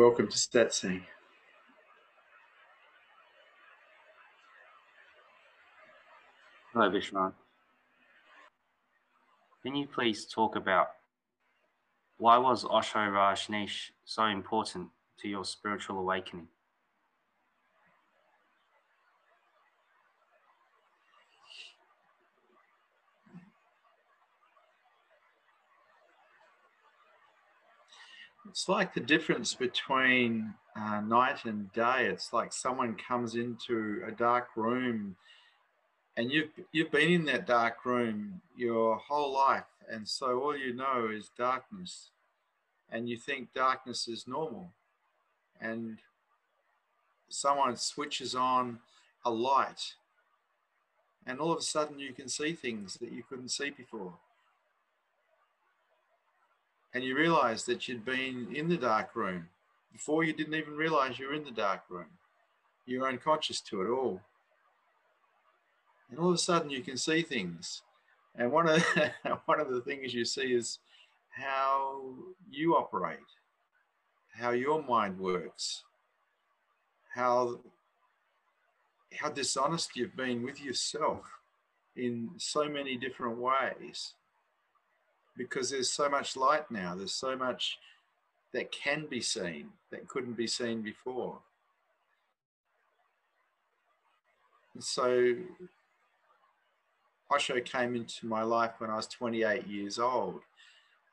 Welcome to Satsang. Hello, Vishrant. Can you please talk about why was Osho Rajneesh so important to your spiritual awakening? It's like the difference between uh, night and day. It's like someone comes into a dark room and you've you've been in that dark room your whole life and so all you know is darkness and you think darkness is normal and someone switches on a light and all of a sudden you can see things that you couldn't see before and you realize that you'd been in the dark room before you didn't even realize you were in the dark room you're unconscious to it all and all of a sudden you can see things. And one of one of the things you see is how you operate, how your mind works, how how dishonest you've been with yourself in so many different ways. Because there's so much light now, there's so much that can be seen that couldn't be seen before. And so Osho came into my life when I was 28 years old.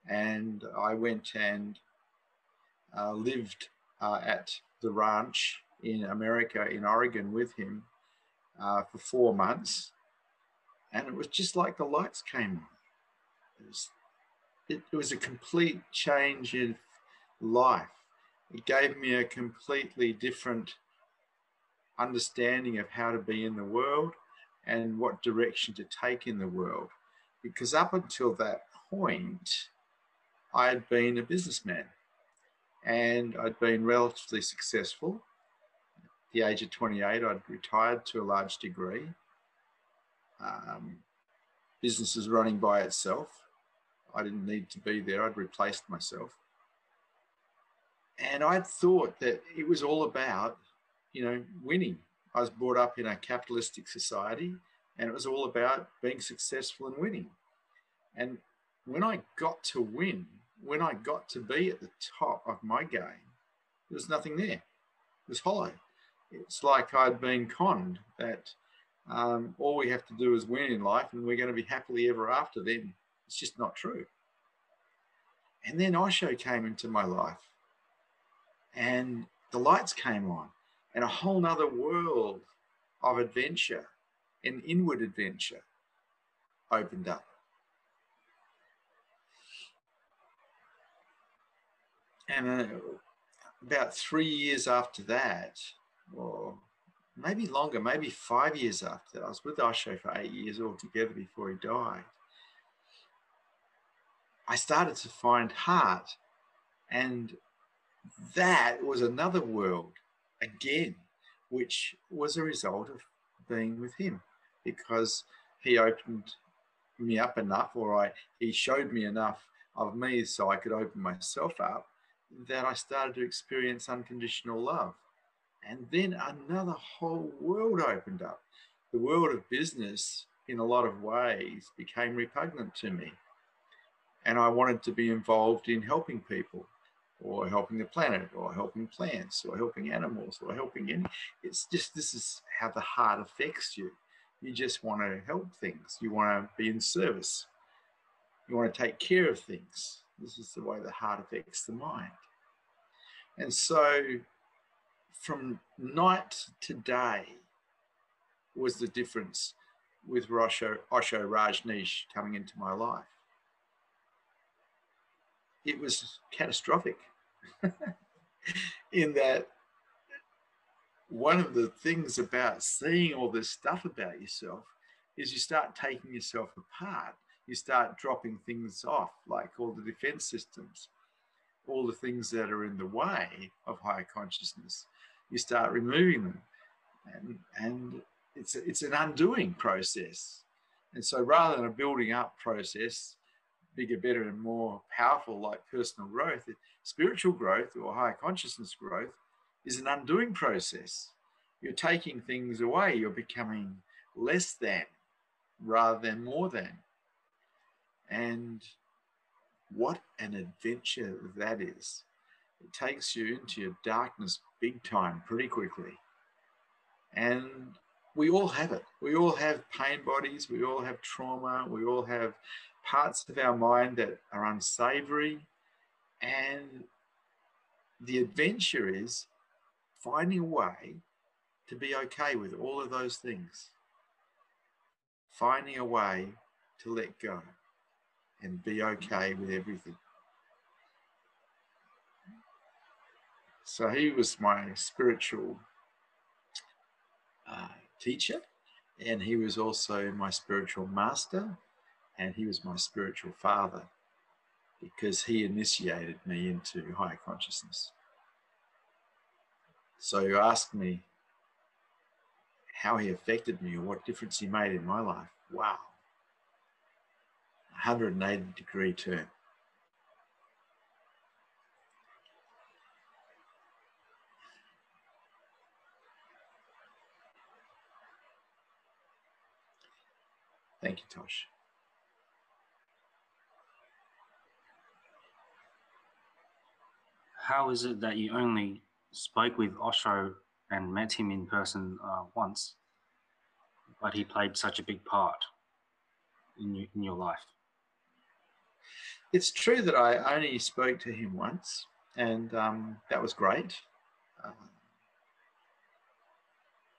And I went and uh, lived uh, at the ranch in America, in Oregon, with him uh, for four months. And it was just like the lights came on. It was, it, it was a complete change in life. It gave me a completely different understanding of how to be in the world and what direction to take in the world. Because up until that point, I had been a businessman and I'd been relatively successful. At the age of 28, I'd retired to a large degree. Um, business was running by itself. I didn't need to be there, I'd replaced myself. And I'd thought that it was all about, you know, winning I was brought up in a capitalistic society and it was all about being successful and winning. And when I got to win, when I got to be at the top of my game, there was nothing there. It was hollow. It's like I'd been conned that um, all we have to do is win in life and we're going to be happily ever after then. It's just not true. And then Osho came into my life and the lights came on and a whole nother world of adventure, an inward adventure, opened up. And uh, about three years after that, or maybe longer, maybe five years after that, I was with Osho for eight years altogether before he died. I started to find heart, and that was another world again, which was a result of being with him because he opened me up enough, or I, he showed me enough of me so I could open myself up that I started to experience unconditional love. And then another whole world opened up. The world of business, in a lot of ways, became repugnant to me. And I wanted to be involved in helping people or helping the planet or helping plants or helping animals or helping any it's just this is how the heart affects you. You just want to help things. You want to be in service. You want to take care of things. This is the way the heart affects the mind. And so from night to day was the difference with Osho, Osho Rajneesh coming into my life it was catastrophic in that one of the things about seeing all this stuff about yourself is you start taking yourself apart. You start dropping things off, like all the defense systems, all the things that are in the way of higher consciousness. You start removing them. And, and it's, it's an undoing process. And so rather than a building up process, bigger, better, and more powerful, like personal growth. Spiritual growth or higher consciousness growth is an undoing process. You're taking things away, you're becoming less than rather than more than. And what an adventure that is. It takes you into your darkness big time pretty quickly. And we all have it. We all have pain bodies. We all have trauma. We all have parts of our mind that are unsavory. And the adventure is finding a way to be okay with all of those things. Finding a way to let go and be okay with everything. So he was my spiritual uh, teacher, and he was also my spiritual master, and he was my spiritual father because he initiated me into higher consciousness. So you ask me how he affected me or what difference he made in my life. Wow. 180 degree turn. Thank you, Tosh. How is it that you only spoke with Osho and met him in person uh, once, but he played such a big part in, you, in your life? It's true that I only spoke to him once, and um, that was great. Uh,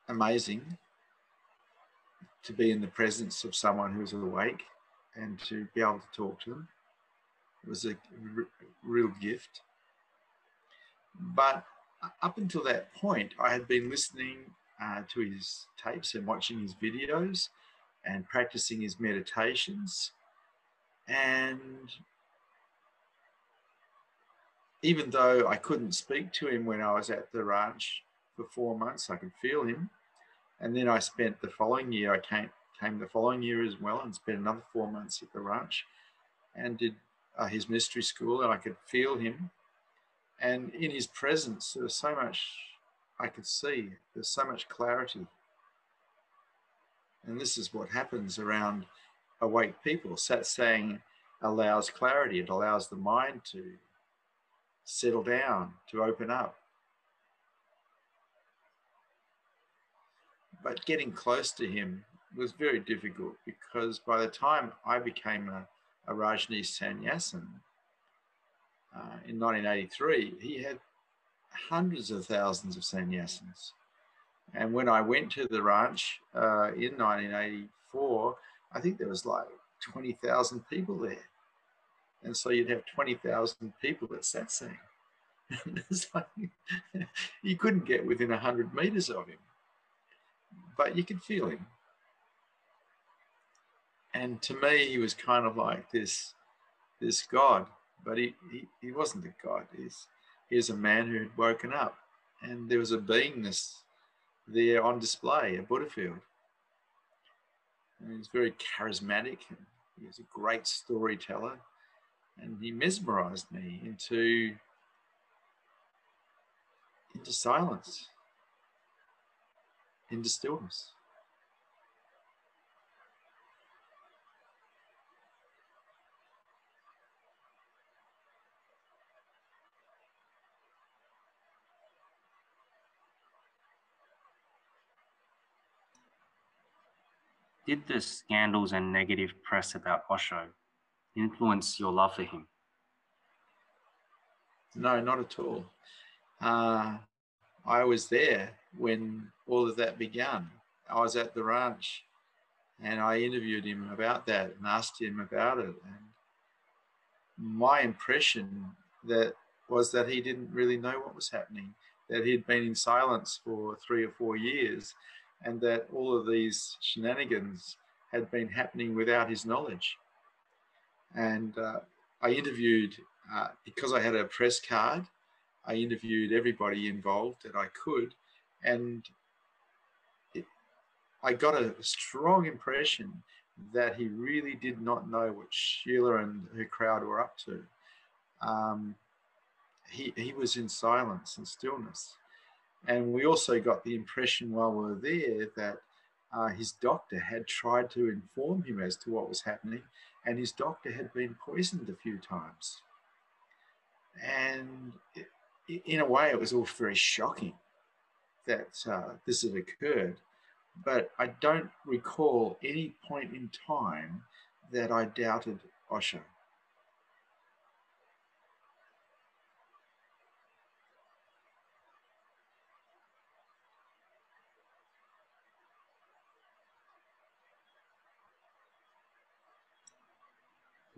amazing to be in the presence of someone who's awake and to be able to talk to them. It was a real gift. But up until that point, I had been listening uh, to his tapes and watching his videos and practicing his meditations. And even though I couldn't speak to him when I was at the ranch for four months, I could feel him. And then I spent the following year, I came, came the following year as well and spent another four months at the ranch and did uh, his mystery school and I could feel him and in his presence, there was so much I could see. There's so much clarity. And this is what happens around awake people. Satsang allows clarity, it allows the mind to settle down, to open up. But getting close to him was very difficult because by the time I became a, a Rajneesh sannyasin, uh, in 1983, he had hundreds of thousands of sannyasins. And when I went to the ranch uh, in 1984, I think there was like 20,000 people there. And so you'd have 20,000 people at satsang. like, you couldn't get within 100 meters of him, but you could feel him. And to me, he was kind of like this, this God but he, he, he wasn't a god. He's, he was a man who had woken up, and there was a beingness there on display at Buddhafield. And he was very charismatic, and he was a great storyteller, and he mesmerized me into into silence, into stillness. Did the scandals and negative press about Osho influence your love for him? No, not at all. Uh, I was there when all of that began. I was at the ranch and I interviewed him about that and asked him about it. And my impression that was that he didn't really know what was happening, that he'd been in silence for three or four years and that all of these shenanigans had been happening without his knowledge. And uh, I interviewed, uh, because I had a press card, I interviewed everybody involved that I could. And it, I got a strong impression that he really did not know what Sheila and her crowd were up to. Um, he, he was in silence and stillness. And we also got the impression while we were there that uh, his doctor had tried to inform him as to what was happening, and his doctor had been poisoned a few times. And it, in a way, it was all very shocking that uh, this had occurred. But I don't recall any point in time that I doubted Osho.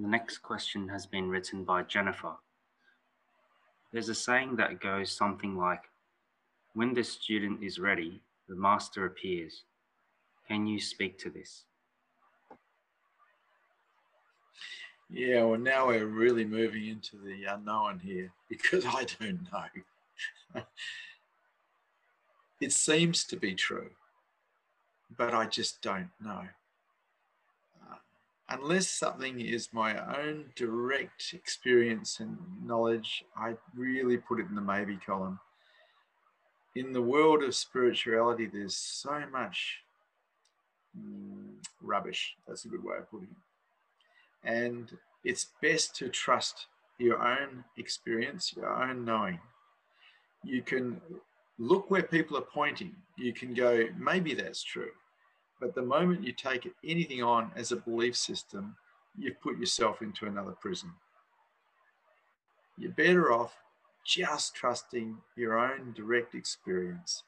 The next question has been written by Jennifer. There's a saying that goes something like, when the student is ready, the master appears. Can you speak to this? Yeah, well, now we're really moving into the unknown here because I don't know. it seems to be true, but I just don't know unless something is my own direct experience and knowledge, I really put it in the maybe column. In the world of spirituality, there's so much mm, rubbish. That's a good way of putting it. And it's best to trust your own experience, your own knowing. You can look where people are pointing. You can go, maybe that's true. But the moment you take anything on as a belief system, you've put yourself into another prison. You're better off just trusting your own direct experience.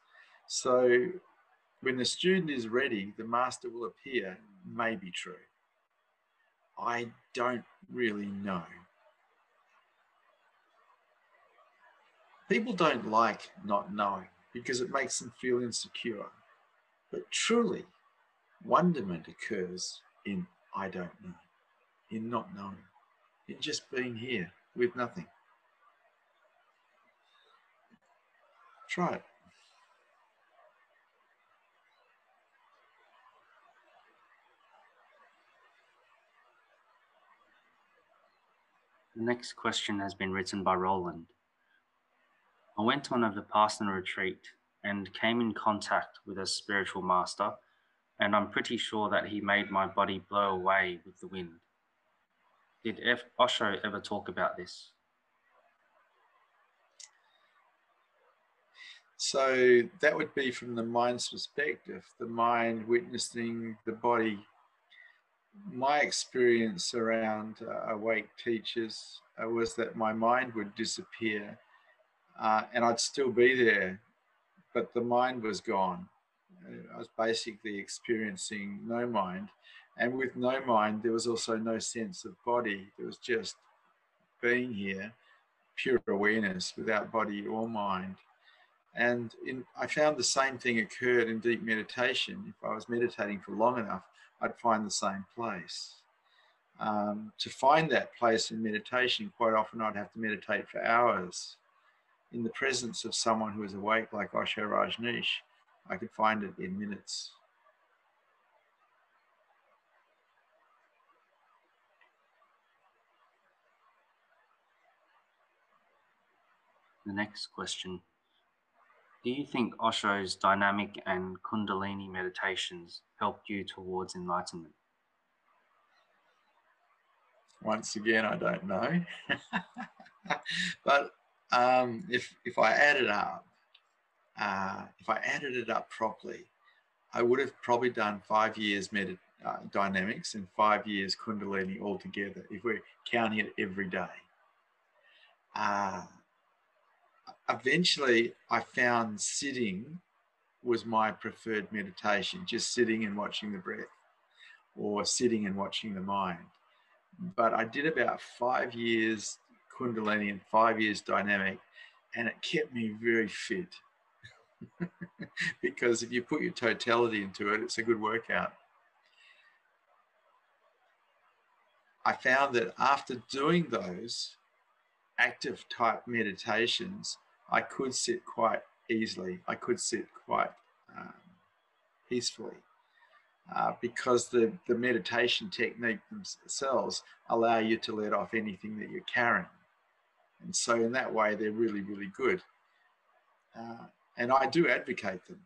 So when the student is ready, the master will appear may be true. I don't really know. People don't like not knowing because it makes them feel insecure. But truly, Wonderment occurs in I don't know, in not knowing, in just being here with nothing. Try it. The next question has been written by Roland. I went on a Vipassana retreat and came in contact with a spiritual master and I'm pretty sure that he made my body blow away with the wind. Did F- Osho ever talk about this? So that would be from the mind's perspective, the mind witnessing the body. My experience around uh, awake teachers uh, was that my mind would disappear uh, and I'd still be there, but the mind was gone. I was basically experiencing no mind. And with no mind, there was also no sense of body. There was just being here, pure awareness without body or mind. And in, I found the same thing occurred in deep meditation. If I was meditating for long enough, I'd find the same place. Um, to find that place in meditation, quite often I'd have to meditate for hours in the presence of someone who is awake, like Osho Rajneesh, I could find it in minutes. The next question. Do you think Osho's dynamic and Kundalini meditations helped you towards enlightenment? Once again, I don't know. but um, if, if I add it up, uh, if I added it up properly, I would have probably done five years med- uh, dynamics and five years Kundalini altogether if we're counting it every day. Uh, eventually, I found sitting was my preferred meditation, just sitting and watching the breath or sitting and watching the mind. But I did about five years Kundalini and five years dynamic, and it kept me very fit because if you put your totality into it, it's a good workout. I found that after doing those active type meditations, I could sit quite easily. I could sit quite um, peacefully. uh, because the, the meditation technique themselves allow you to let off anything that you're carrying. And so, in that way, they're really, really good. Uh, and I do advocate them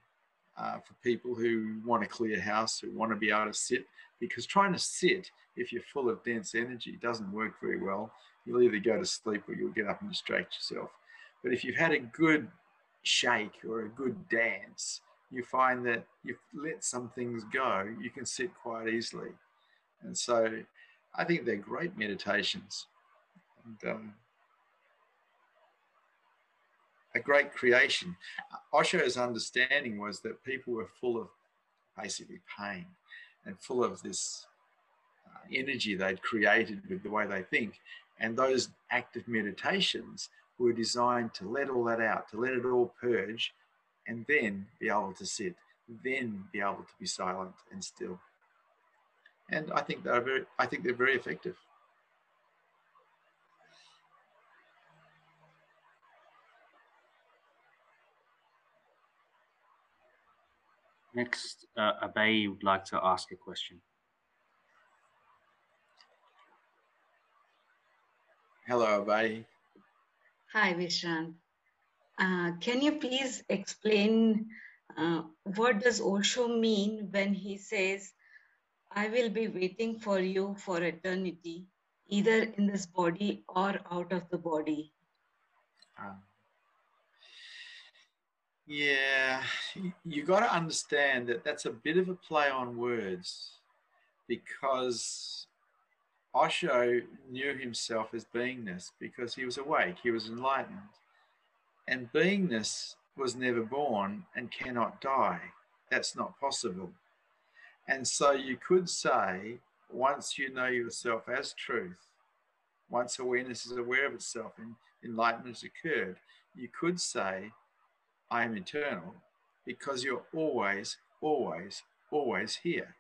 uh, for people who want a clear house, who want to be able to sit, because trying to sit if you're full of dense energy doesn't work very well. You'll either go to sleep or you'll get up and distract yourself. But if you've had a good shake or a good dance, you find that you've let some things go, you can sit quite easily. And so I think they're great meditations. And, um, a great creation. Osho's understanding was that people were full of basically pain and full of this uh, energy they'd created with the way they think. And those active meditations were designed to let all that out, to let it all purge, and then be able to sit, then be able to be silent and still. And I think they're very, I think they're very effective. Next, uh, Abay would like to ask a question. Hello, Abay. Hi, Vishrant. Uh, can you please explain uh, what does Osho mean when he says, I will be waiting for you for eternity, either in this body or out of the body? Um, yeah, you got to understand that that's a bit of a play on words because Osho knew himself as beingness because he was awake, he was enlightened. And beingness was never born and cannot die. That's not possible. And so you could say, once you know yourself as truth, once awareness is aware of itself and enlightenment has occurred, you could say, I am eternal because you're always, always, always here.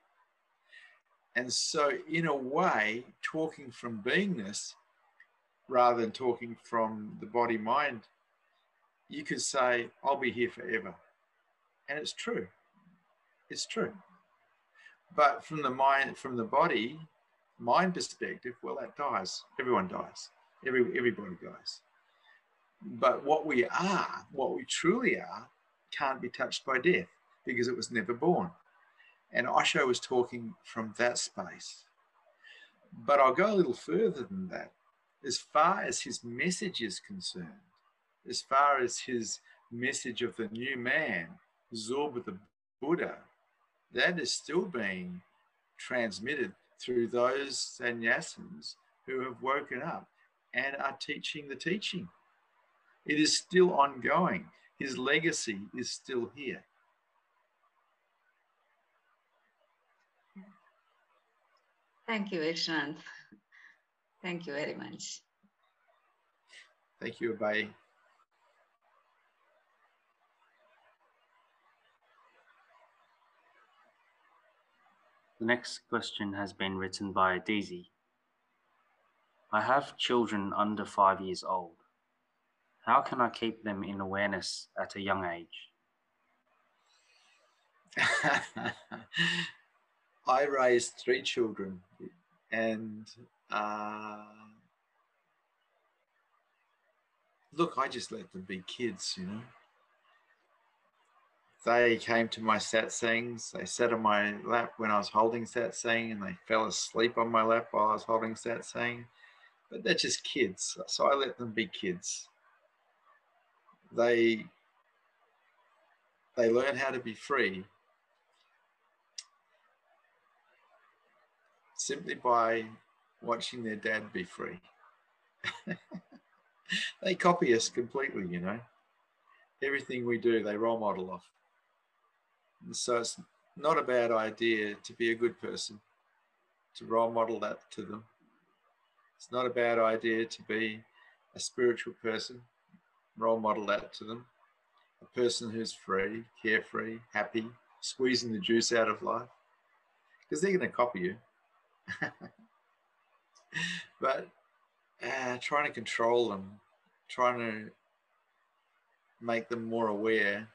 And so, in a way, talking from beingness rather than talking from the body mind, you could say, I'll be here forever. And it's true. It's true. But from the mind, from the body, mind perspective, well, that dies. Everyone dies. Every, everybody dies. But what we are, what we truly are, can't be touched by death because it was never born. And Osho was talking from that space. But I'll go a little further than that. As far as his message is concerned, as far as his message of the new man, Zorba the Buddha, that is still being transmitted through those sannyasins who have woken up and are teaching the teaching. It is still ongoing. His legacy is still here. Thank you, Vishrant. Thank you very much. Thank you, Abay. The next question has been written by Daisy. I have children under five years old. How can I keep them in awareness at a young age? I raised three children and uh, look, I just let them be kids, you know. They came to my satsangs, they sat on my lap when I was holding satsang and they fell asleep on my lap while I was holding satsang. But they're just kids, so I let them be kids they they learn how to be free simply by watching their dad be free. they copy us completely, you know. Everything we do, they role model off. And so it's not a bad idea to be a good person, to role model that to them. It's not a bad idea to be a spiritual person, role model that to them. A person who's free, carefree, happy, squeezing the juice out of life, because they're going to copy you. but uh, trying to control them, trying to make them more aware.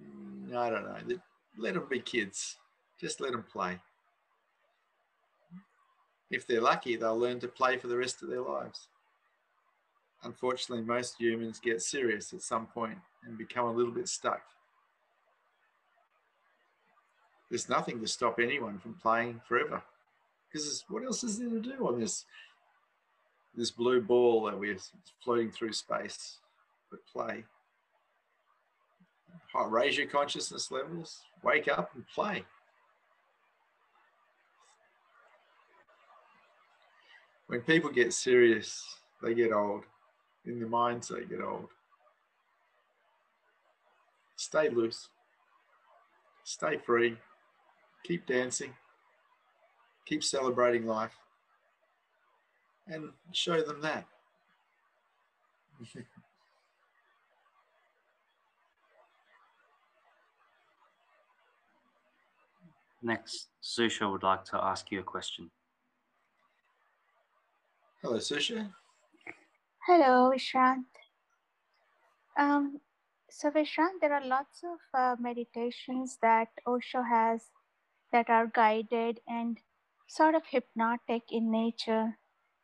Mm, I don't know. Let them be kids. Just let them play. If they're lucky, they'll learn to play for the rest of their lives. Unfortunately, most humans get serious at some point and become a little bit stuck. There's nothing to stop anyone from playing forever. Because what else is there to do on this this blue ball that we're floating through space but play? Raise your consciousness levels, wake up and play. When people get serious, they get old. In their minds, they get old. Stay loose. Stay free. Keep dancing. Keep celebrating life. And show them that. Next, Susha would like to ask you a question. Hello, Susha. Hello, Vishrant. Um, so, Vishrant, there are lots of uh, meditations that Osho has that are guided and sort of hypnotic in nature.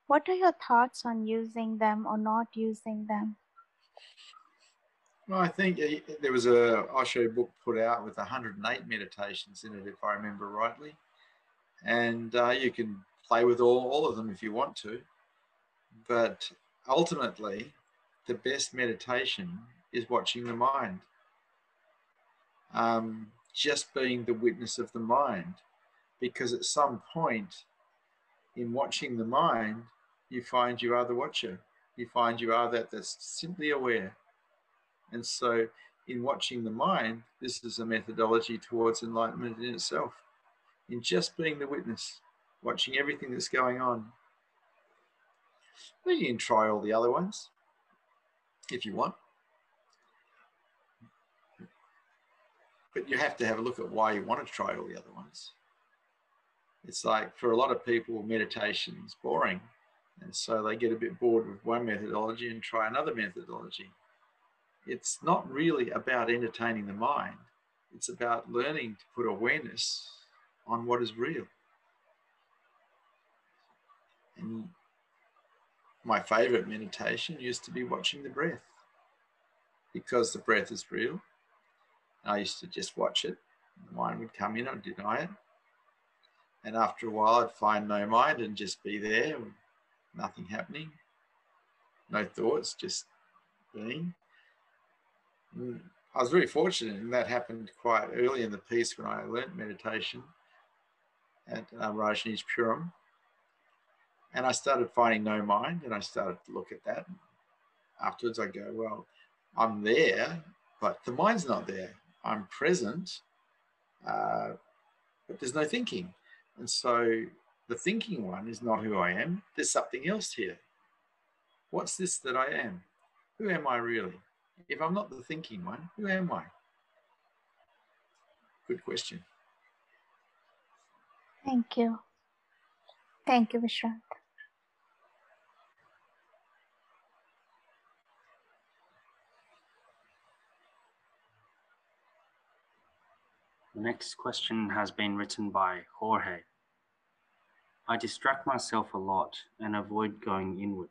What are your thoughts on using them or not using them? Well, I think there was a Osho book put out with 108 meditations in it, if I remember rightly. And uh, you can play with all, all of them if you want to. But ultimately, the best meditation is watching the mind. Um, just being the witness of the mind. Because at some point in watching the mind, you find you are the watcher. You find you are that that's simply aware. And so, in watching the mind, this is a methodology towards enlightenment in itself. In just being the witness, watching everything that's going on. Well, you can try all the other ones if you want. But you have to have a look at why you want to try all the other ones. It's like for a lot of people, meditation is boring. And so they get a bit bored with one methodology and try another methodology. It's not really about entertaining the mind, it's about learning to put awareness on what is real. And my favorite meditation used to be watching the breath because the breath is real. I used to just watch it. The mind would come in, I'd deny it. And after a while, I'd find no mind and just be there, nothing happening, no thoughts, just being. And I was very fortunate, and that happened quite early in the piece when I learnt meditation at uh, Rajneeshpuram. And I started finding no mind, and I started to look at that. Afterwards, I go, well, I'm there, but the mind's not there. I'm present, uh, but there's no thinking. And so the thinking one is not who I am. There's something else here. What's this that I am? Who am I really? If I'm not the thinking one, who am I? Good question. Thank you. Thank you, Vishrant. The next question has been written by Jorge. I distract myself a lot and avoid going inward.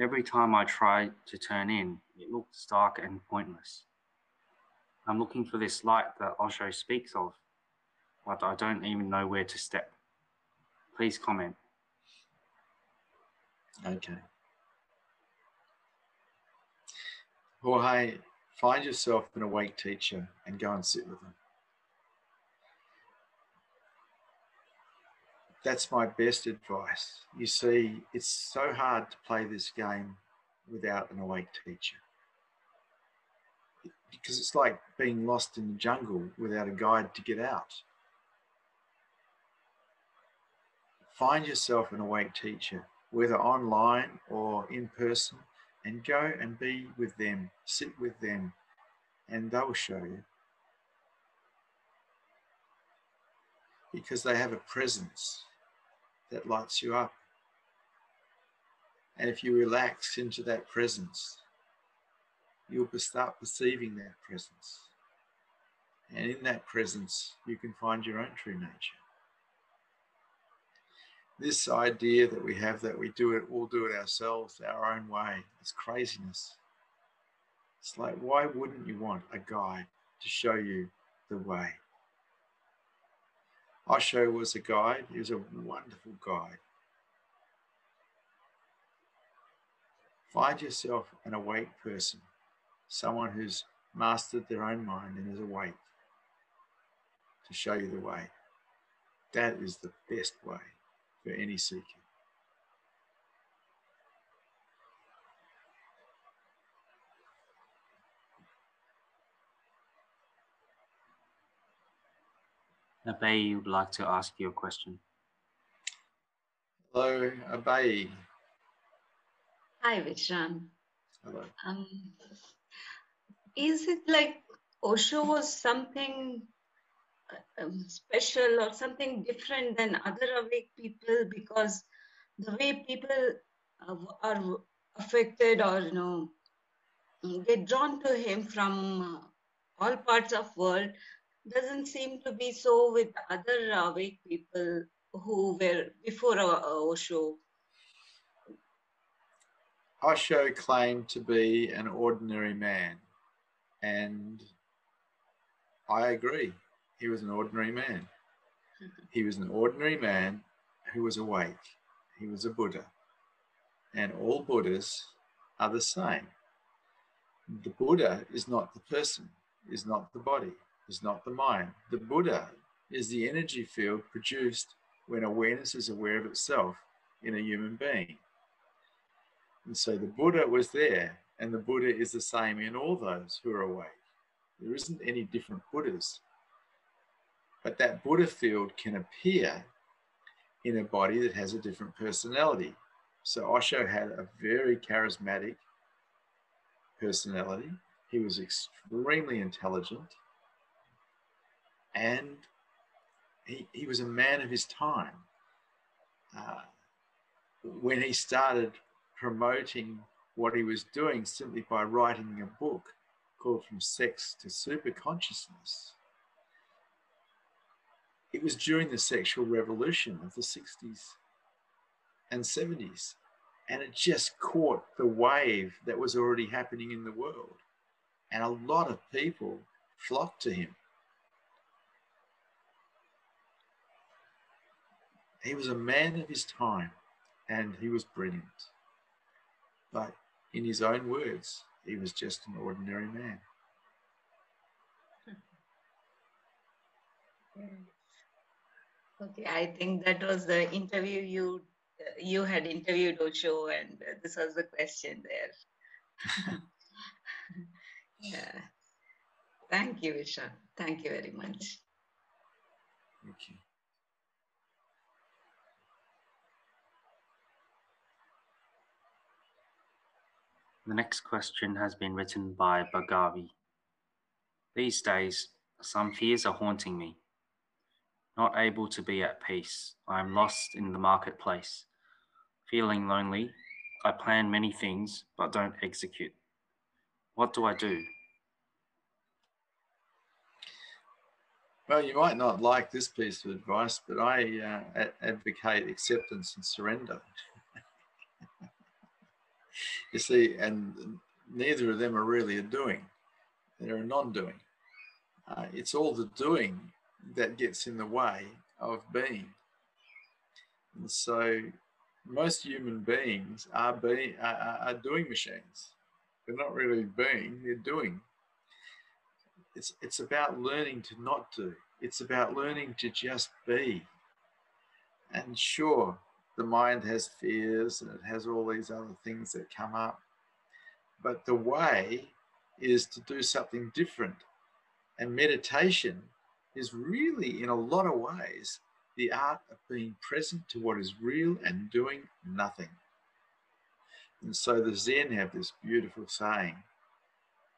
Every time I try to turn in, it looks dark and pointless. I'm looking for this light that Osho speaks of, but I don't even know where to step. Please comment. Okay. Jorge, Find yourself an awake teacher and go and sit with them. That's my best advice. You see, it's so hard to play this game without an awake teacher. Because it's like being lost in the jungle without a guide to get out. Find yourself an awake teacher, whether online or in person, and go and be with them, sit with them, and they'll show you. Because they have a presence that lights you up. And if you relax into that presence, you'll start perceiving that presence. And in that presence, you can find your own true nature. This idea that we have that we do it, we'll do it ourselves, our own way, is craziness. It's like, why wouldn't you want a guide to show you the way? Osho was a guide, he was a wonderful guide. Find yourself an awake person, someone who's mastered their own mind and is awake to show you the way. That is the best way for any seeker. Abai would like to ask you a question. Hello, Abai. Hi, Vishrant. Hello. Um, is it like Osho was something special or something different than other awake people because the way people are affected or you know get drawn to him from uh, all parts of world doesn't seem to be so with other awake people who were before Osho. Osho claimed to be an ordinary man, and I agree. He was an ordinary man. He was an ordinary man who was awake. He was a Buddha. And all Buddhas are the same. The Buddha is not the person, is not the body, is not the mind. The Buddha is the energy field produced when awareness is aware of itself in a human being. And so the Buddha was there, and the Buddha is the same in all those who are awake. There isn't any different Buddhas. But that Buddha field can appear in a body that has a different personality. So Osho had a very charismatic personality. He was extremely intelligent and he, he was a man of his time. Uh, when he started promoting what he was doing simply by writing a book called From Sex to Super Consciousness, it was during the sexual revolution of the 60s and 70s. And it just caught the wave that was already happening in the world. And a lot of people flocked to him. He was a man of his time and he was brilliant. But in his own words, he was just an ordinary man. Hmm. Okay, I think that was the interview you uh, you had interviewed Osho, and uh, this was the question there. yeah. Thank you, Visha. Thank you very much. Thank you. The next question has been written by Bagavi. These days, some fears are haunting me. Not able to be at peace, I am lost in the marketplace. Feeling lonely, I plan many things but don't execute. What do I do? Well, you might not like this piece of advice, but I uh, advocate acceptance and surrender. you see, and neither of them are really a doing, they're a non doing. Uh, it's all the doing that gets in the way of being. And so most human beings are, being, are, are doing machines. They're not really being, they're doing. It's, it's about learning to not do. It's about learning to just be. And sure, the mind has fears and it has all these other things that come up. But the way is to do something different. And meditation is really, in a lot of ways, the art of being present to what is real and doing nothing. And so the Zen have this beautiful saying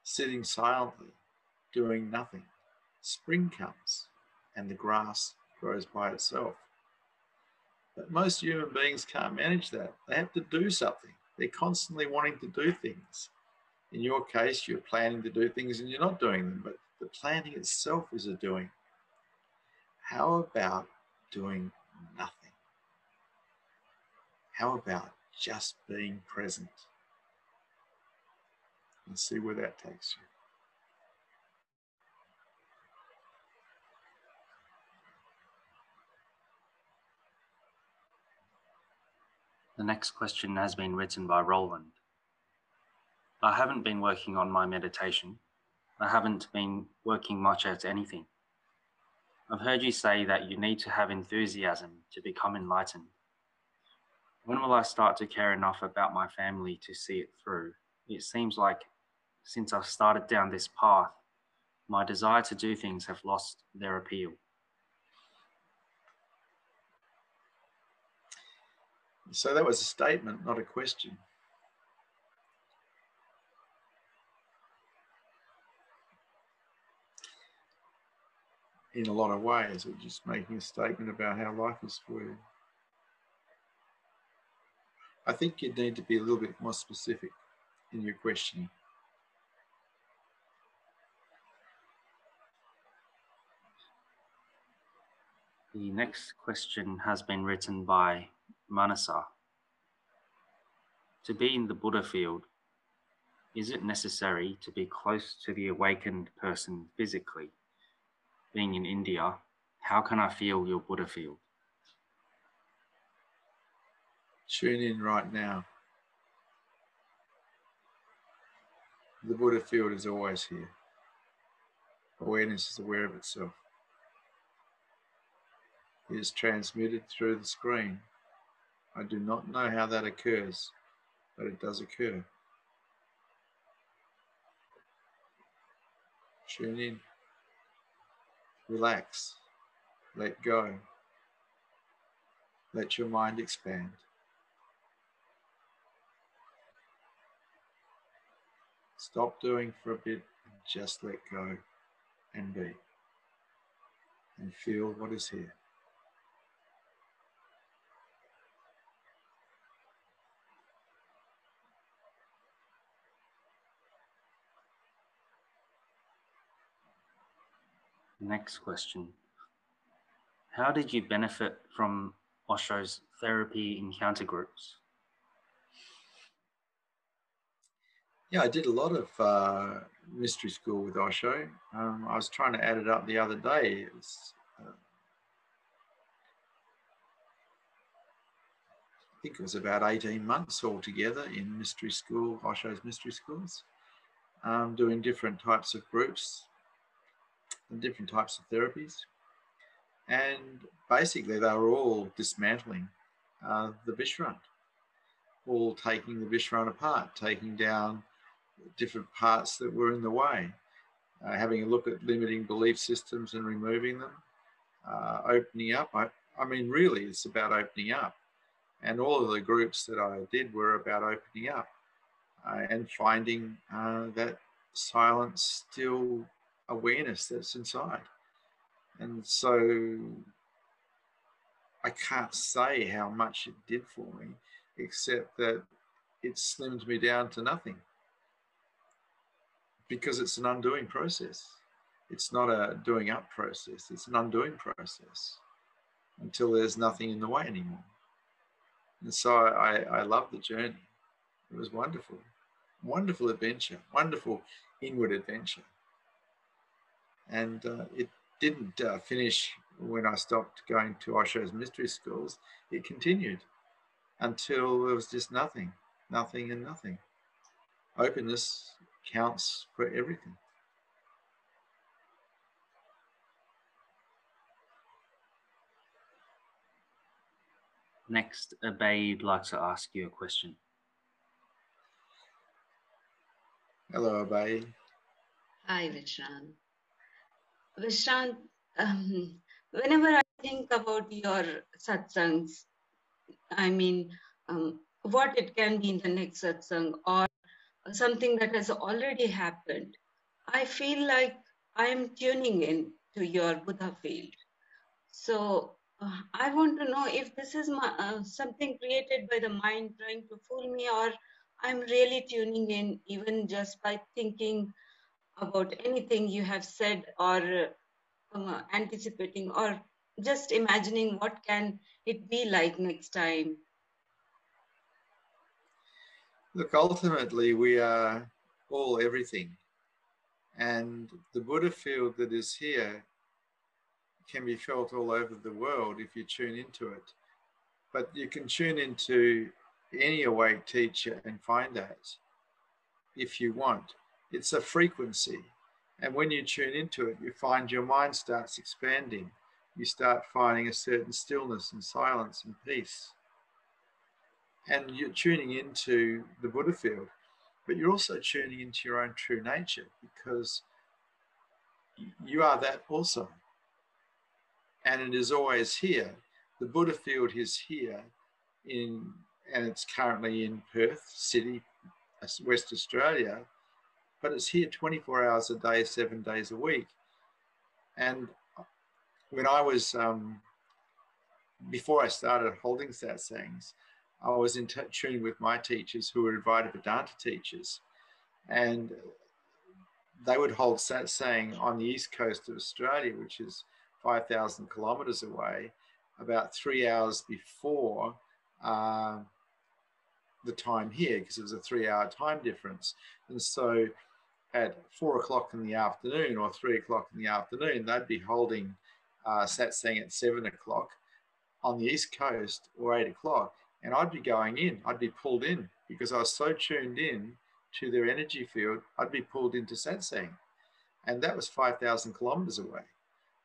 sitting silently, doing nothing. Spring comes and the grass grows by itself. But most human beings can't manage that. They have to do something. They're constantly wanting to do things. In your case, you're planning to do things and you're not doing them, but The planning itself is a doing. How about doing nothing? How about just being present? And see where that takes you. The next question has been written by Roland. I haven't been working on my meditation. I haven't been working much at anything. I've heard you say that you need to have enthusiasm to become enlightened. When will I start to care enough about my family to see it through? It seems like since I've started down this path, my desire to do things have lost their appeal. So that was a statement, not a question. In a lot of ways, we're just making a statement about how life is for you. I think you need to be a little bit more specific in your questioning. The next question has been written by Manasa. To be in the Buddha field, is it necessary to be close to the awakened person physically? Being in India, how can I feel your Buddha field? Tune in right now. The Buddha field is always here. Awareness is aware of itself. It is transmitted through the screen I do not know how that occurs, but it does occur. Tune in, relax, let go, let your mind expand. Stop doing for a bit and just let go and be and feel what is here. Next question. How did you benefit from Osho's therapy encounter groups? Yeah, I did a lot of uh, mystery school with Osho. Um, I was trying to add it up the other day. Uh, I think it was about 18 months altogether in mystery school, Osho's mystery schools, um, doing different types of groups, and different types of therapies. And basically, they were all dismantling uh, the Vishrant, all taking the Vishrant apart, taking down different parts that were in the way, uh, having a look at limiting belief systems and removing them, uh, opening up. I, I mean, really, it's about opening up. And all of the groups that I did were about opening up uh, and finding uh, that silence still awareness that's inside. And so I can't say how much it did for me, except that it slimmed me down to nothing because it's an undoing process. It's not a doing up process, it's an undoing process until there's nothing in the way anymore. And so I, I love the journey. It was wonderful, wonderful adventure, wonderful inward adventure. And uh, it didn't uh, finish when I stopped going to Osho's mystery schools. It continued until there was just nothing, nothing, and nothing. Openness counts for everything. Next, Abay would like to ask you a question. Hello, Abay. Hi, Vishrant. Vishrant, um, whenever I think about your satsangs, I mean, um, what it can be in the next satsang or something that has already happened, I feel like I am tuning in to your Buddha field. So uh, I want to know if this is my, uh, something created by the mind trying to fool me, or I'm really tuning in even just by thinking about anything you have said or uh, anticipating or just imagining what can it be like next time? Look ultimately we are all everything. And the buddha field that is here can be felt all over the world if you tune into it. But you can tune into any awake teacher and find that if you want it's a frequency and when you tune into it you find your mind starts expanding you start finding a certain stillness and silence and peace. And you're tuning into the Buddha field, but you're also tuning into your own true nature because you are that also. And it is always here. The Buddha field is here in, and it's currently in Perth City, West Australia, but it's here 24 hours a day, seven days a week. And when I was um, before I started holding satsangs, I was in tune with my teachers who were Advaita Vedanta teachers, and they would hold satsang on the east coast of Australia, which is 5,000 kilometers away, about three hours before uh, the time here, because it was a three-hour time difference, and so at four o'clock in the afternoon or three o'clock in the afternoon, they'd be holding uh, satsang at seven o'clock on the East Coast or eight o'clock, and I'd be going in, I'd be pulled in because I was so tuned in to their energy field, I'd be pulled into satsang. And that was 5,000 kilometers away.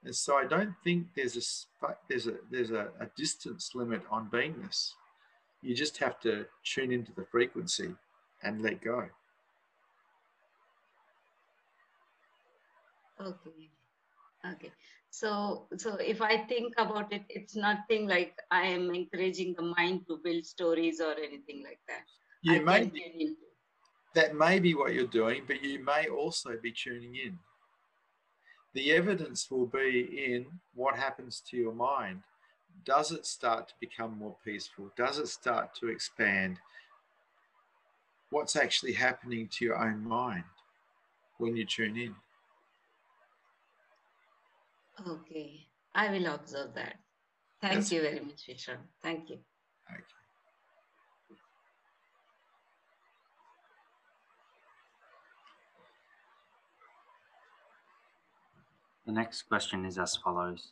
And so I don't think there's a there's a there's a, a, distance limit on beingness. You just have to tune into the frequency and let go. Okay. Okay. So, so if I think about it, it's nothing like I am encouraging the mind to build stories or anything like that. You may be, that may be what you're doing, but you may also be tuning in. The evidence will be in what happens to your mind. Does it start to become more peaceful? Does it start to expand? What's actually happening to your own mind when you tune in? Okay, I will observe that. Thank That's you very much, Vishrant. Thank you. Okay. The next question is as follows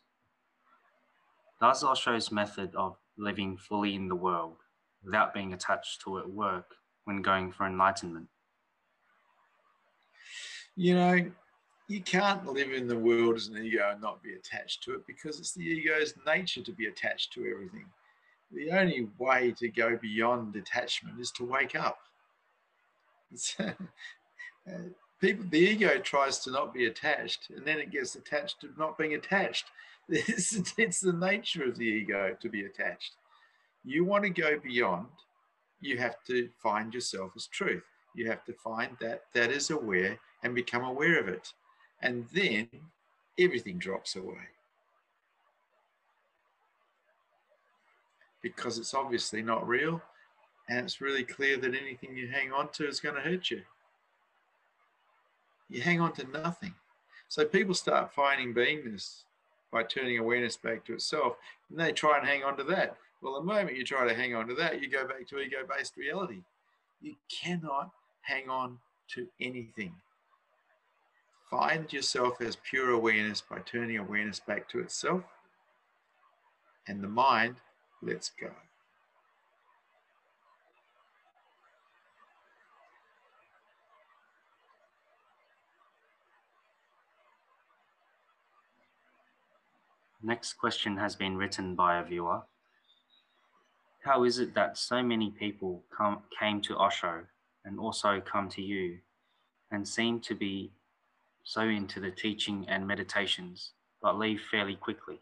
Does Osho's method of living fully in the world without being attached to it work when going for enlightenment? You know, you can't live in the world as an ego and not be attached to it because it's the ego's nature to be attached to everything. The only way to go beyond detachment is to wake up. Uh, people, the ego tries to not be attached, and then it gets attached to not being attached. It's, it's the nature of the ego to be attached. You want to go beyond, you have to find yourself as truth. You have to find that that is aware and become aware of it and then everything drops away. Because it's obviously not real, and it's really clear that anything you hang on to is going to hurt you. You hang on to nothing. So people start finding beingness by turning awareness back to itself, and they try and hang on to that. Well, the moment you try to hang on to that, you go back to ego based reality. You cannot hang on to anything. Find yourself as pure awareness by turning awareness back to itself, and the mind lets go. Next question has been written by a viewer. How is it that so many people come, came to Osho and also come to you and seem to be so into the teaching and meditations, but leave fairly quickly.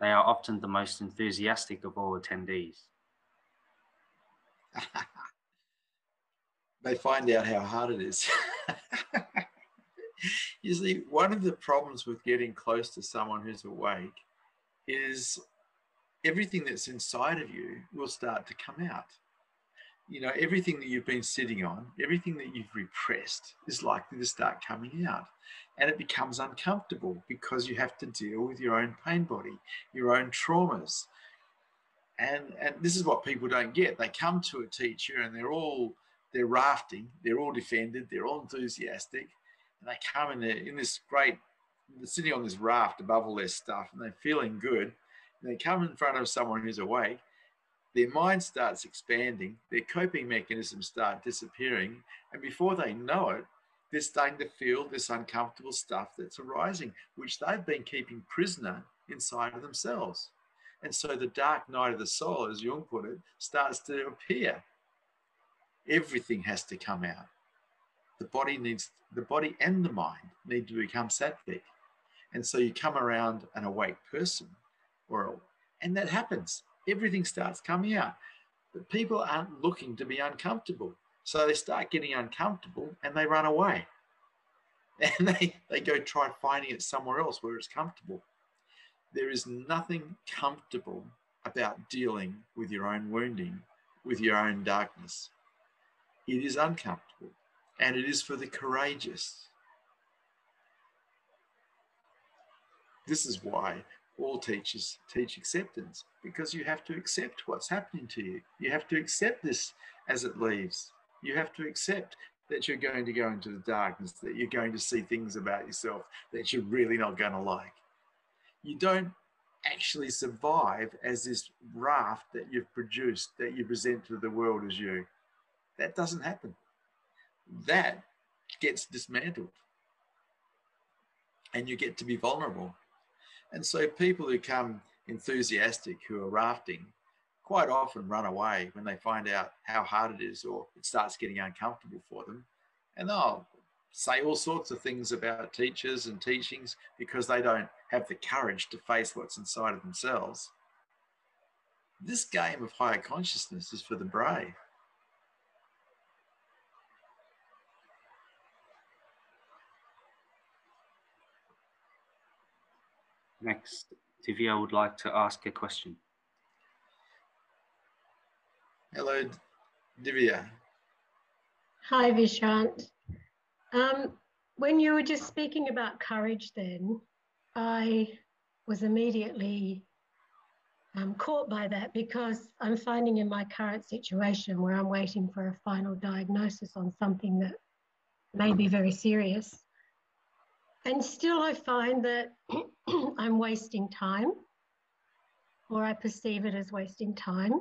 They are often the most enthusiastic of all attendees. they find out how hard it is. you see, one of the problems with getting close to someone who's awake is everything that's inside of you will start to come out. You know, everything that you've been sitting on, everything that you've repressed is likely to start coming out. And it becomes uncomfortable because you have to deal with your own pain body, your own traumas. And, and this is what people don't get. They come to a teacher and they're all, they're rafting, they're all defended, they're all enthusiastic. And they come in, in this great, they're sitting on this raft above all their stuff and they're feeling good. And they come in front of someone who's awake their mind starts expanding, their coping mechanisms start disappearing, and before they know it, they're starting to feel this uncomfortable stuff that's arising, which they've been keeping prisoner inside of themselves. And so the dark night of the soul, as Jung put it, starts to appear. Everything has to come out. The body needs, the body and the mind need to become sattvic. And so you come around an awake person, or and that happens everything starts coming out. But people aren't looking to be uncomfortable. So they start getting uncomfortable and they run away. And they, they go try finding it somewhere else where it's comfortable. There is nothing comfortable about dealing with your own wounding, with your own darkness. It is uncomfortable and it is for the courageous. This is why all teachers teach acceptance because you have to accept what's happening to you. You have to accept this as it leaves. You have to accept that you're going to go into the darkness, that you're going to see things about yourself that you're really not going to like. You don't actually survive as this raft that you've produced, that you present to the world as you. That doesn't happen. That gets dismantled. And you get to be vulnerable and so people who come enthusiastic, who are rafting, quite often run away when they find out how hard it is or it starts getting uncomfortable for them. And they'll say all sorts of things about teachers and teachings because they don't have the courage to face what's inside of themselves. This game of higher consciousness is for the brave. Next, Divya would like to ask a question. Hello, Divya. Hi, Vishrant. Um, when you were just speaking about courage, then I was immediately um, caught by that because I'm finding in my current situation where I'm waiting for a final diagnosis on something that may be very serious. And still, I find that I'm wasting time, or I perceive it as wasting time.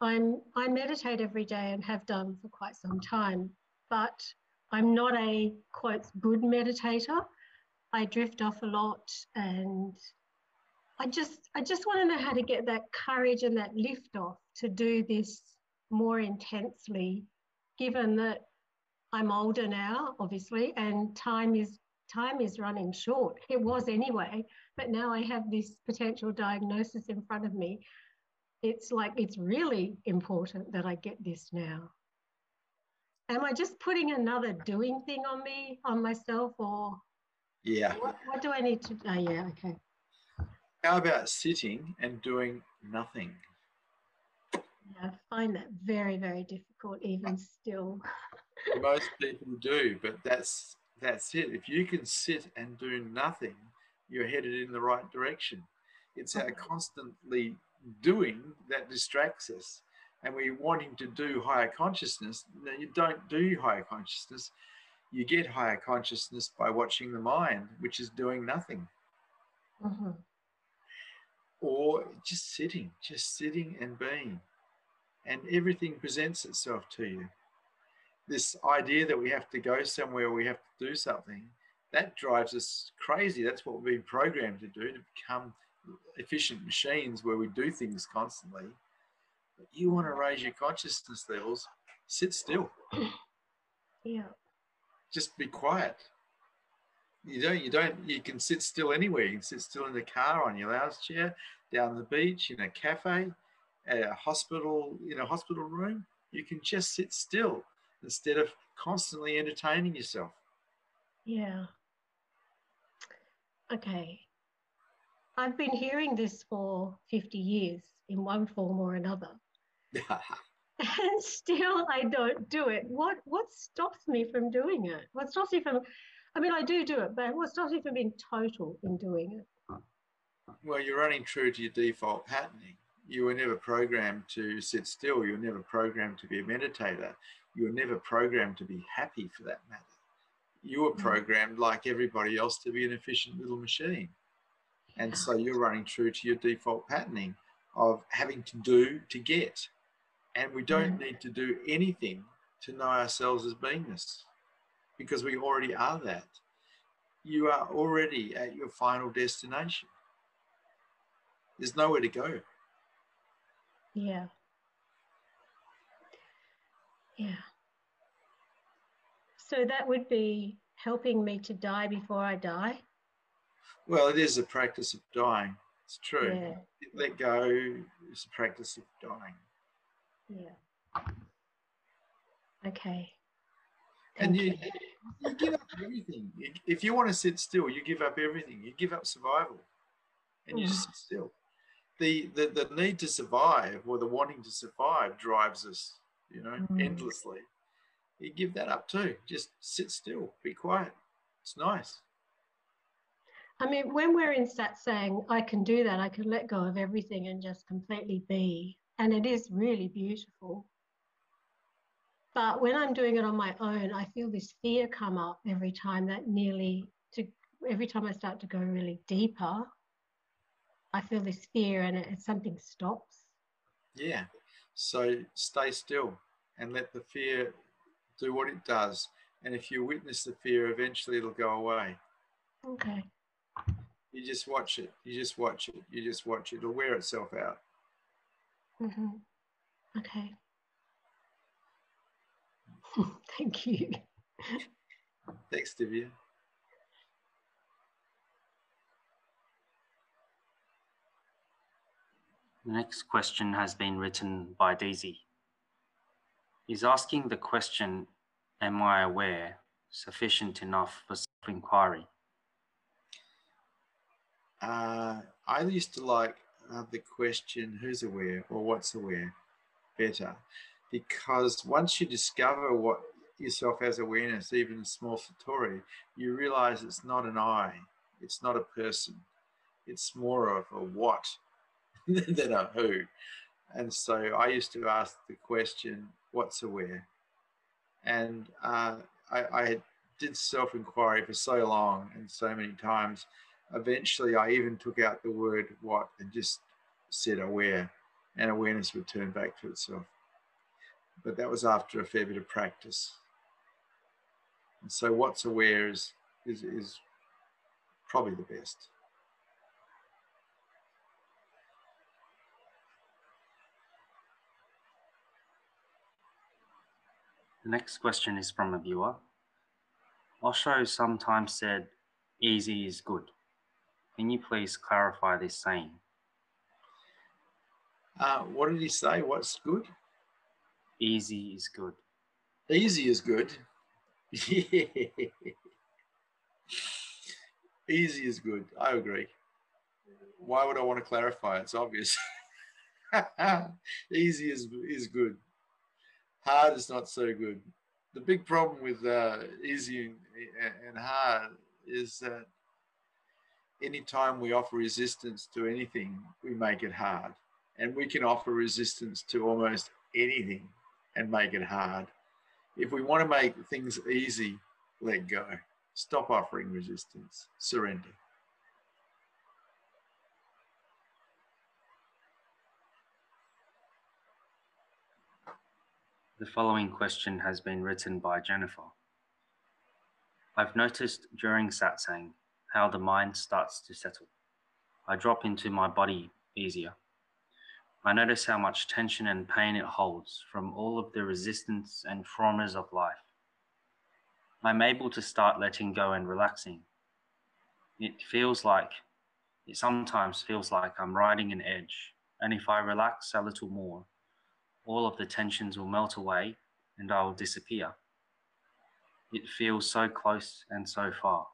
I'm, I meditate every day and have done for quite some time, but I'm not a quote good meditator. I drift off a lot and I just I just want to know how to get that courage and that lift off to do this more intensely, given that I'm older now, obviously, and time is time is running short. It was anyway, but now I have this potential diagnosis in front of me. It's like it's really important that I get this now. Am I just putting another doing thing on me, on myself, or yeah? What, what do I need to? Oh, yeah, okay. How about sitting and doing nothing? Yeah, I find that very, very difficult, even still. Most people do, but that's that's it. If you can sit and do nothing, you're headed in the right direction. It's our constantly doing that distracts us. And we're wanting to do higher consciousness. No, you don't do higher consciousness. You get higher consciousness by watching the mind, which is doing nothing. Mm-hmm. Or just sitting, just sitting and being. And everything presents itself to you this idea that we have to go somewhere, we have to do something, that drives us crazy. That's what we've been programmed to do to become efficient machines where we do things constantly. But you want to raise your consciousness levels, sit still. Yeah. Just be quiet. You don't, you don't, you can sit still anywhere. You can sit still in the car, on your lounge chair, down the beach, in a cafe, at a hospital, in a hospital room. You can just sit still instead of constantly entertaining yourself. Yeah. Okay. I've been hearing this for 50 years in one form or another. and still I don't do it. What what stops me from doing it? What stops me from I mean I do do it, but what stops me from being total in doing it? Well, you're running true to your default patterning. You were never programmed to sit still. You were never programmed to be a meditator. You were never programmed to be happy for that matter. You were mm. programmed like everybody else to be an efficient little machine. And so you're running true to your default patterning of having to do to get. And we don't need to do anything to know ourselves as beingness because we already are that. You are already at your final destination. There's nowhere to go. Yeah. Yeah. So that would be helping me to die before I die? Well, it is a practice of dying. It's true. Yeah. Let go is a practice of dying. Yeah. Okay. and you, you give up everything. If you want to sit still, you give up everything. You give up survival and you just mm-hmm. sit still. The, the, the need to survive or the wanting to survive drives us, you know, mm. endlessly. You give that up too. Just sit still, be quiet. It's nice. I mean, when we're in satsang, I can do that. I can let go of everything and just completely be. And it is really beautiful. But when I'm doing it on my own, I feel this fear come up every time that nearly to every time I start to go really deeper, I feel this fear and it, something stops. Yeah. So stay still and let the fear do what it does. And if you witness the fear, eventually it'll go away. Okay. You just watch it. You just watch it. You just watch it. It'll wear itself out. Mm-hmm. Okay. Thank you. Thanks, Divya. The next question has been written by Daisy. He's asking the question, Am I aware sufficient enough for self inquiry? Uh, I used to like uh, the question, Who's aware or what's aware better? Because once you discover what yourself as awareness, even a small satori, you realize it's not an I, it's not a person, it's more of a what than a who. And so I used to ask the question, what's aware? And uh, I, I did self inquiry for so long and so many times. Eventually, I even took out the word what and just said aware, and awareness would turn back to itself. But that was after a fair bit of practice. And so, what's aware is, is, is probably the best. The next question is from a viewer. Osho sometimes said, easy is good. Can you please clarify this saying? Uh, what did he say? What's good? Easy is good. Easy is good. Easy is good. I agree. Why would I want to clarify? It's obvious. Easy is, is good hard is not so good. The big problem with uh, easy and hard is that anytime we offer resistance to anything, we make it hard. And we can offer resistance to almost anything and make it hard. If we want to make things easy, let go. Stop offering resistance. Surrender. The following question has been written by Jennifer. I've noticed during satsang how the mind starts to settle. I drop into my body easier. I notice how much tension and pain it holds from all of the resistance and traumas of life. I'm able to start letting go and relaxing. It feels like, it sometimes feels like I'm riding an edge, and if I relax a little more, all of the tensions will melt away and I will disappear. It feels so close and so far.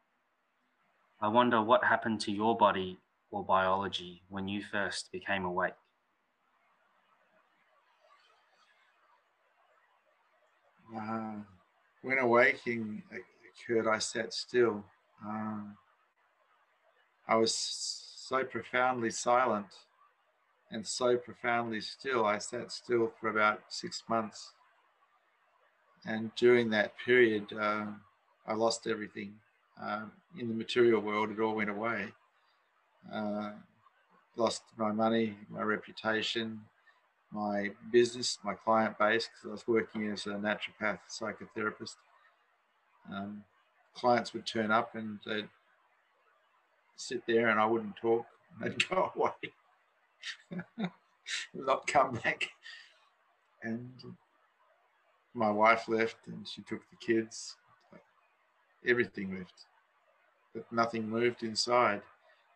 I wonder what happened to your body or biology when you first became awake. Uh, when awaking occurred, I sat still. Uh, I was so profoundly silent and so profoundly still. I sat still for about six months. And during that period, uh, I lost everything. Uh, in the material world, it all went away. Uh, lost my money, my reputation, my business, my client base, because I was working as a naturopath psychotherapist. Um, clients would turn up and they'd sit there and I wouldn't talk. They'd go away, not come back. And my wife left and she took the kids. Everything left, but nothing moved inside.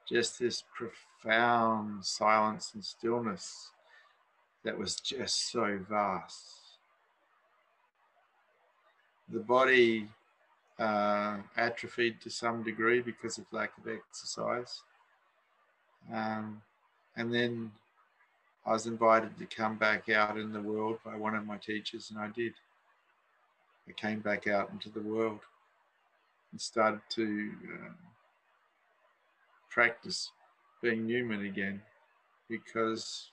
Just this profound silence and stillness that was just so vast. The body uh, atrophied to some degree because of lack of exercise. Um, and then I was invited to come back out in the world by one of my teachers, and I did. I came back out into the world and started to uh, practice being human again because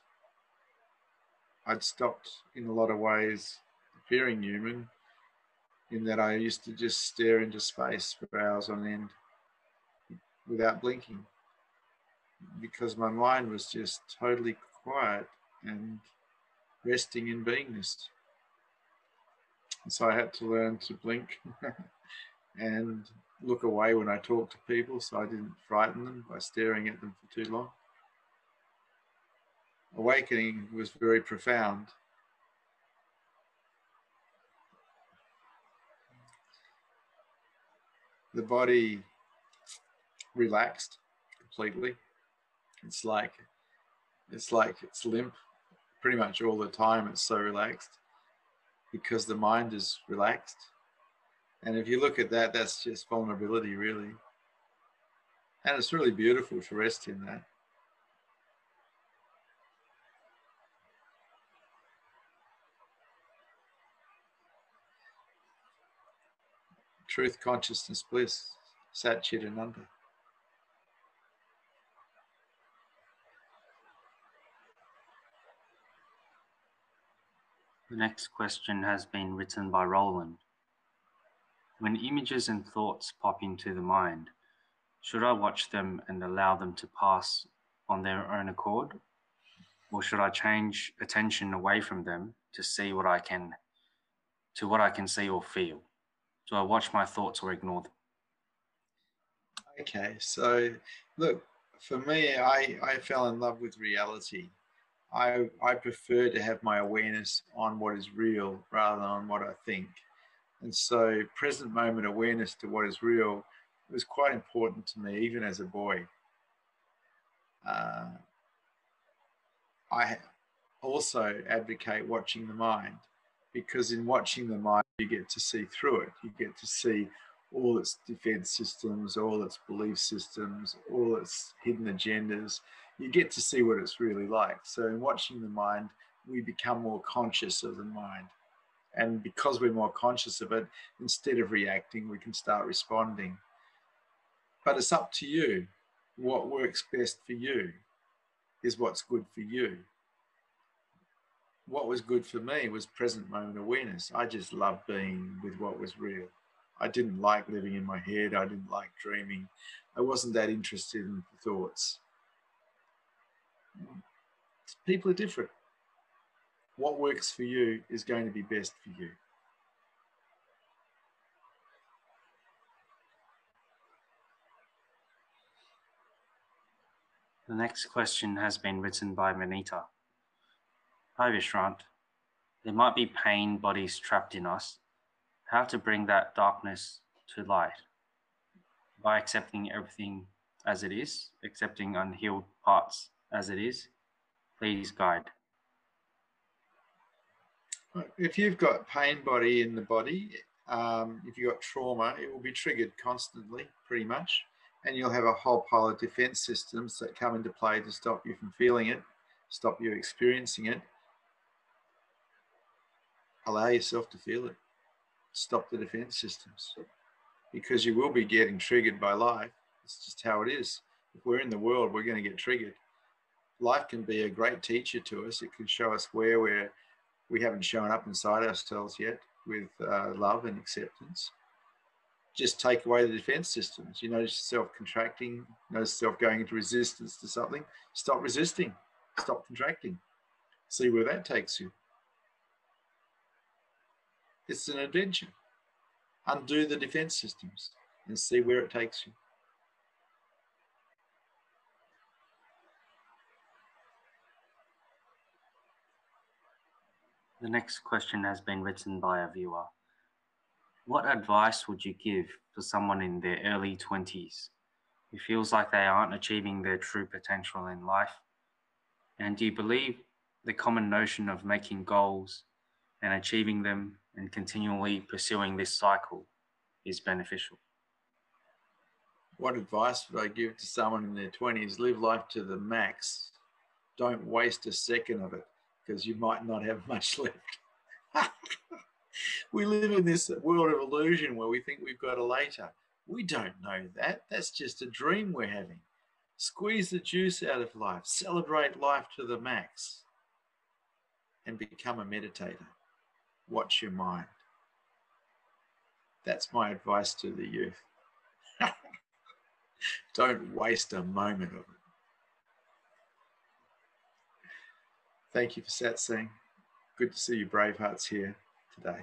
I'd stopped in a lot of ways appearing human in that I used to just stare into space for hours on end without blinking because my mind was just totally quiet and resting in beingness. And so I had to learn to blink and look away when I talked to people so I didn't frighten them by staring at them for too long. Awakening was very profound the body relaxed completely. It's like it's like it's limp pretty much all the time. It's so relaxed because the mind is relaxed. And if you look at that, that's just vulnerability, really. And it's really beautiful to rest in that. truth, consciousness, bliss, Sat The next question has been written by Roland. When images and thoughts pop into the mind, should I watch them and allow them to pass on their own accord? Or should I change attention away from them to see what I can to what I can see or feel? Do I watch my thoughts or ignore them? Okay, so look, for me, I, I fell in love with reality. I, I prefer to have my awareness on what is real rather than on what I think. And so, present moment awareness to what is real was quite important to me, even as a boy. Uh, I also advocate watching the mind because in watching the mind, you get to see through it. You get to see all its defense systems, all its belief systems, all its hidden agendas. You get to see what it's really like. So, in watching the mind, we become more conscious of the mind. And because we're more conscious of it, instead of reacting, we can start responding. But it's up to you. What works best for you is what's good for you what was good for me was present moment awareness. I just loved being with what was real. I didn't like living in my head. I didn't like dreaming. I wasn't that interested in thoughts. People are different. What works for you is going to be best for you. The next question has been written by Manita. Hi, Vishrant. There might be pain bodies trapped in us. How to bring that darkness to light? By accepting everything as it is, accepting unhealed parts as it is. Please guide. If you've got pain body in the body, um, if you've got trauma, it will be triggered constantly, pretty much. And you'll have a whole pile of defense systems that come into play to stop you from feeling it, stop you experiencing it allow yourself to feel it. Stop the defense systems because you will be getting triggered by life. It's just how it is. If we're in the world, we're going to get triggered. Life can be a great teacher to us. It can show us where we're we haven't shown up inside ourselves yet with uh, love and acceptance. Just take away the defense systems. You notice yourself contracting, notice yourself going into resistance to something. Stop resisting, stop contracting. See where that takes you. It's an adventure. Undo the defense systems and see where it takes you. The next question has been written by a viewer. What advice would you give for someone in their early 20s who feels like they aren't achieving their true potential in life? And do you believe the common notion of making goals and achieving them and continually pursuing this cycle is beneficial? What advice would I give to someone in their 20s? Live life to the max. Don't waste a second of it because you might not have much left. we live in this world of illusion where we think we've got a later. We don't know that. That's just a dream we're having. Squeeze the juice out of life, celebrate life to the max, and become a meditator. Watch your mind. That's my advice to the youth. don't waste a moment of it. Thank you for satsang. Good to see you brave hearts here today.